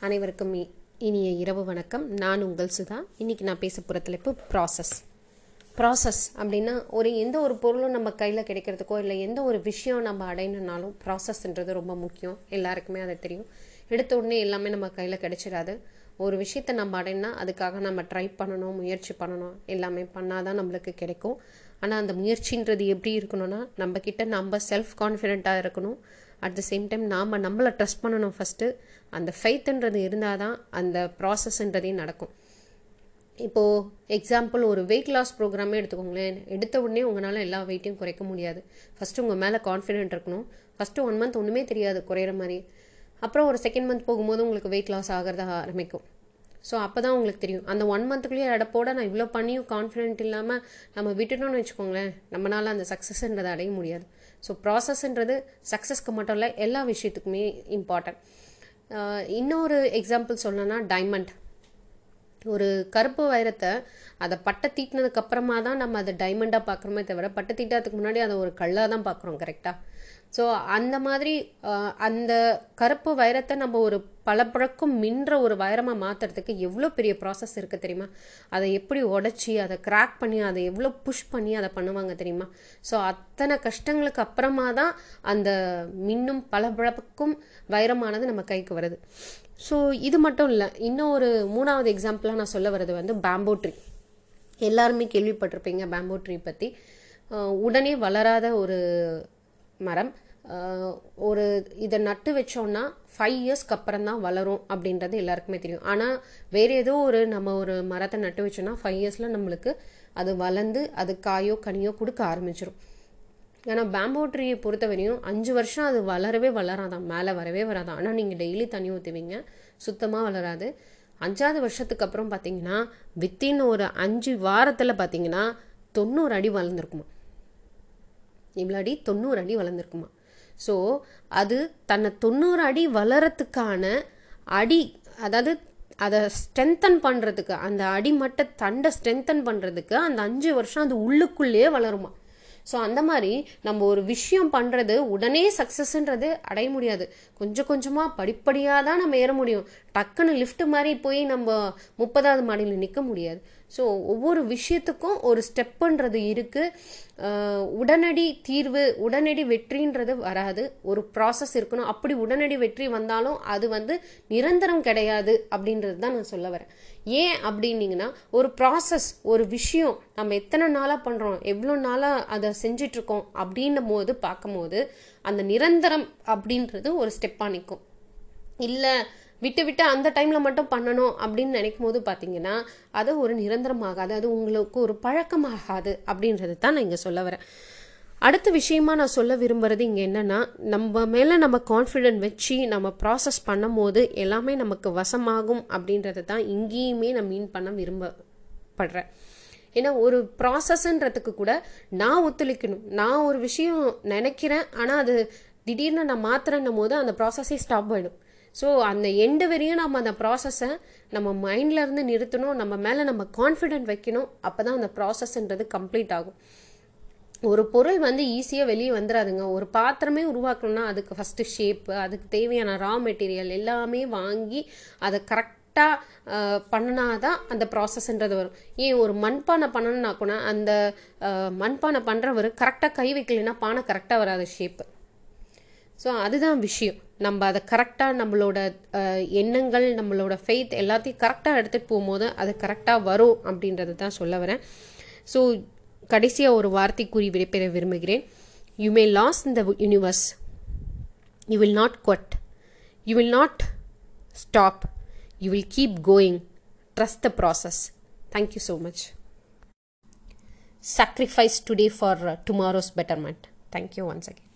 அனைவருக்கும் இ- இனிய இரவு வணக்கம். நான் உங்கள் சுதா. இன்னைக்கு நான் பேச போகிற தலைப்பு ப்ராசஸ் ப்ராசஸ் அப்படின்னா ஒரு எந்த ஒரு பொருளும் நம்ம கையில் கிடைக்கிறதுக்கோ இல்லை எந்த ஒரு விஷயம் நம்ம அடையணுன்னாலும் ப்ராசஸ்ன்றது ரொம்ப முக்கியம். எல்லாருக்குமே அது தெரியும். எடுத்த உடனே எல்லாமே நம்ம கையில் கிடைச்சிடாது. ஒரு விஷயத்தை நம்ம அடையணும்னா அதுக்காக நம்ம ட்ரை பண்ணணும் முயற்சி பண்ணணும். எல்லாமே பண்ணாதான் நம்மளுக்கு கிடைக்கும். ஆனால் அந்த முயற்சின்றது எப்படி இருக்கணும்னா நம்ம கிட்ட நம்ம செல்ஃப் கான்ஃபிடென்ட்டாக இருக்கணும். அட் த சேம் டைம் நாம் நம்மளை ட்ரஸ்ட் பண்ணணும் ஃபஸ்ட்டு அந்த ஃபைத்துன்றது இருந்தால் தான் அந்த ப்ராசஸ்ன்றதே நடக்கும். இப்போது எக்ஸாம்பிள் ஒரு வெயிட் லாஸ் ப்ரோக்ராமே எடுத்துக்கோங்களேன். எடுத்த உடனே உங்களால் எல்லா வெயிட்டையும் குறைக்க முடியாது. ஃபஸ்ட்டு உங்கள் மேலே கான்ஃபிடென்ட் இருக்கணும். ஃபஸ்ட்டு ஒன் மந்த் ஒன்றுமே தெரியாது குறையிற மாதிரி. அப்புறம் ஒரு செகண்ட் மந்த் போகும்போது உங்களுக்கு வெயிட் லாஸ் ஆகிறதா ஆரம்பிக்கும். ஸோ அப்போ தான் உங்களுக்கு தெரியும். அந்த ஒன் மந்த்துக்குள்ளேயே அடப்போட நான் இவ்வளோ பண்ணியும் கான்ஃபிடென்ட் இல்லாமல் நம்ம விட்டுட்டோம்னு வச்சுக்கோங்களேன் நம்மளால் அந்த சக்ஸஸ்ன்றதை அடைய முடியாது. ஸோ ப்ராசஸ்ன்றது சக்ஸஸ்க்கு மட்டும் இல்லை எல்லா விஷயத்துக்குமே இம்பார்ட்டன்ட் இன்னொரு எக்ஸாம்பிள் சொல்லணும்னா டைமண்ட் ஒரு கருப்பு வைரத்தை அதை பட்டை தீட்டினதுக்கு அப்புறமா தான் நம்ம அதை டைமண்டாக பார்க்குறோமே தவிர பட்டை தீட்டாததுக்கு முன்னாடி அதை ஒரு கல்லாக தான் பார்க்குறோம் கரெக்டாக ஸோ அந்த மாதிரி அந்த கருப்பு வைரத்தை நம்ம ஒரு பளபளக்கும் மின்ற ஒரு வைரமாக மாற்றுறதுக்கு எவ்வளோ பெரிய ப்ராசஸ் இருக்குது தெரியுமா? அதை எப்படி உடச்சி அதை கிராக் பண்ணி அதை எவ்வளோ புஷ் பண்ணி அதை பண்ணுவாங்க தெரியுமா? ஸோ அத்தனை கஷ்டங்களுக்கு அப்புறமா தான் அந்த மின்னும் பளபளப்புக்கும் வைரமானது நம்ம கைக்கு வருது. ஸோ இது மட்டும் இல்லை இன்னும் ஒரு மூணாவது எக்ஸாம்பிளாக நான் சொல்ல வர்றது வந்து பேம்போ ட்ரீ எல்லாருமே கேள்விப்பட்டிருப்பீங்க பேம்போ ட்ரீ பற்றி உடனே வளராத ஒரு மரம். ஒரு இதை நட்டு வச்சோம்னா ஃபைவ் இயர்ஸ்க்கு அப்புறம் தான் வளரும் அப்படின்றது எல்லாருக்குமே தெரியும். ஆனால் வேறு ஏதோ ஒரு நம்ம ஒரு மரத்தை நட்டு வச்சோம்னா ஃபைவ் இயர்ஸில் நம்மளுக்கு அது வளர்ந்து அது காயோ கனியோ கொடுக்க ஆரம்பிச்சிடும் ஏன்னா பேம்போ ட்ரீயை பொறுத்தவரையும் அஞ்சு வருஷம் அது வளரவே வளராதான் மேலே வரவே வராதான் ஆனால் நீங்கள் டெய்லி தண்ணி ஊற்றுவீங்க சுத்தமாக வளராது. அஞ்சாவது வருஷத்துக்கு அப்புறம் பார்த்தீங்கன்னா வித்தின் ஒரு அஞ்சு வாரத்தில் பார்த்தீங்கன்னா தொண்ணூறு அடி வளர்ந்துருக்குமா இவ்வளோ அடி தொண்ணூறு அடி வளர்ந்துருக்குமா. ஸோ அது தன்னை தொண்ணூறு அடி வளரத்துக்கான அடி அதாவது அதை ஸ்ட்ரென்தன் பண்ணுறதுக்கு அந்த அடிமட்ட தண்டை ஸ்ட்ரென்தன் பண்ணுறதுக்கு அந்த அஞ்சு வருஷம் அது உள்ளுக்குள்ளேயே வளருமா. ஸோ அந்த மாதிரி நம்ம ஒரு விஷயம் பண்ணுறது உடனே சக்ஸஸ்ன்றது அடைய முடியாது. கொஞ்சம் கொஞ்சமாக படிப்படியாக தான் நம்ம ஏற முடியும். டக்குன்னு லிஃப்ட் மாதிரி போய் நம்ம முப்பதாவது மாடியில் நிற்க முடியாது. ஸோ ஒவ்வொரு விஷயத்துக்கும் ஒரு ஸ்டெப்புன்றது இருக்குது உடனடி தீர்வு உடனடி வெற்றின்றது வராது. ஒரு ப்ராசஸ் இருக்கணும். அப்படி உடனடி வெற்றி வந்தாலும் அது வந்து நிரந்தரம் கிடையாது அப்படின்றது தான் நான் சொல்ல வரேன். ஏன் அப்படின்னீங்கன்னா ஒரு ப்ராசஸ் ஒரு விஷயம் நம்ம எத்தனை நாளாக பண்ணுறோம் எவ்வளோ நாளாக அதை செஞ்சிட்ருக்கோம் அப்படின்னும் போது பார்க்கும்போது அந்த நிரந்தரம் அப்படின்றது ஒரு ஸ்டெப்பாக நிற்கும் இல்லை விட்டு விட்டு அந்த டைமில் மட்டும் பண்ணணும் அப்படின்னு நினைக்கும் போது பார்த்தீங்கன்னா அது ஒரு நிரந்தரமாகாது அது உங்களுக்கு ஒரு பழக்கமாகாது அப்படின்றது தான் நான் இங்கே சொல்ல வரேன். அடுத்த விஷயமா நான் சொல்ல விரும்புறது இங்கே என்னன்னா நம்ம மேலே நம்ம கான்ஃபிடென்ட் வச்சு நம்ம ப்ராசஸ் பண்ணும் போது எல்லாமே நமக்கு வசமாகும் அப்படின்றத தான் இங்கேயுமே நான் மீன் பண்ண விரும்பப்படுறேன். ஏன்னா ஒரு ப்ராசஸ்ன்றதுக்கு கூட நான் ஒத்துழைக்கணும். நான் ஒரு விஷயம் நினைக்கிறேன் ஆனால் அது திடீர்னு நான் மாத்திரன்னும் போது அந்த ப்ராசஸே ஸ்டாப் ஆகிடும் ஸோ அந்த எண்டு வரையும் நம்ம அந்த ப்ராசஸை நம்ம மைண்டில் இருந்து நிறுத்தணும் நம்ம மேலே நம்ம கான்ஃபிடென்ட் வைக்கணும் அப்போ தான் அந்த ப்ராசஸ்ன்றது கம்ப்ளீட் ஆகும். ஒரு பொருள் வந்து ஈஸியாக வெளியே வந்துடாதுங்க ஒரு பாத்திரமே உருவாக்கணும்னா அதுக்கு ஃபஸ்ட்டு ஷேப்பு அதுக்கு தேவையான ரா மெட்டீரியல் எல்லாமே வாங்கி அதை கரெக்டாக பண்ணினா தான் அந்த ப்ராசஸ்ன்றது வரும். ஏன் ஒரு மண்பானை பண்ணணும்னா கூட அந்த மண்பானை பண்ணுறவர் கரெக்டாக கை வைக்கலைன்னா பானை கரெக்டாக வராது ஷேப்பு ஸோ அதுதான் விஷயம். நம்ம அதை கரெக்டாக நம்மளோட எண்ணங்கள் நம்மளோட ஃபெய்த் எல்லாத்தையும் கரெக்டாக எடுத்துகிட்டு போகும்போது அது கரெக்டாக வரும் அப்படின்றது தான் சொல்ல வரேன். ஸோ கடைசியாக ஒரு வார்த்தை கூறி விடைபெற விரும்புகிறேன். You may lose in the universe you will not quit you will not stop you will keep going trust the process thank you so much sacrifice today for uh, tomorrow's betterment. Thank you once again.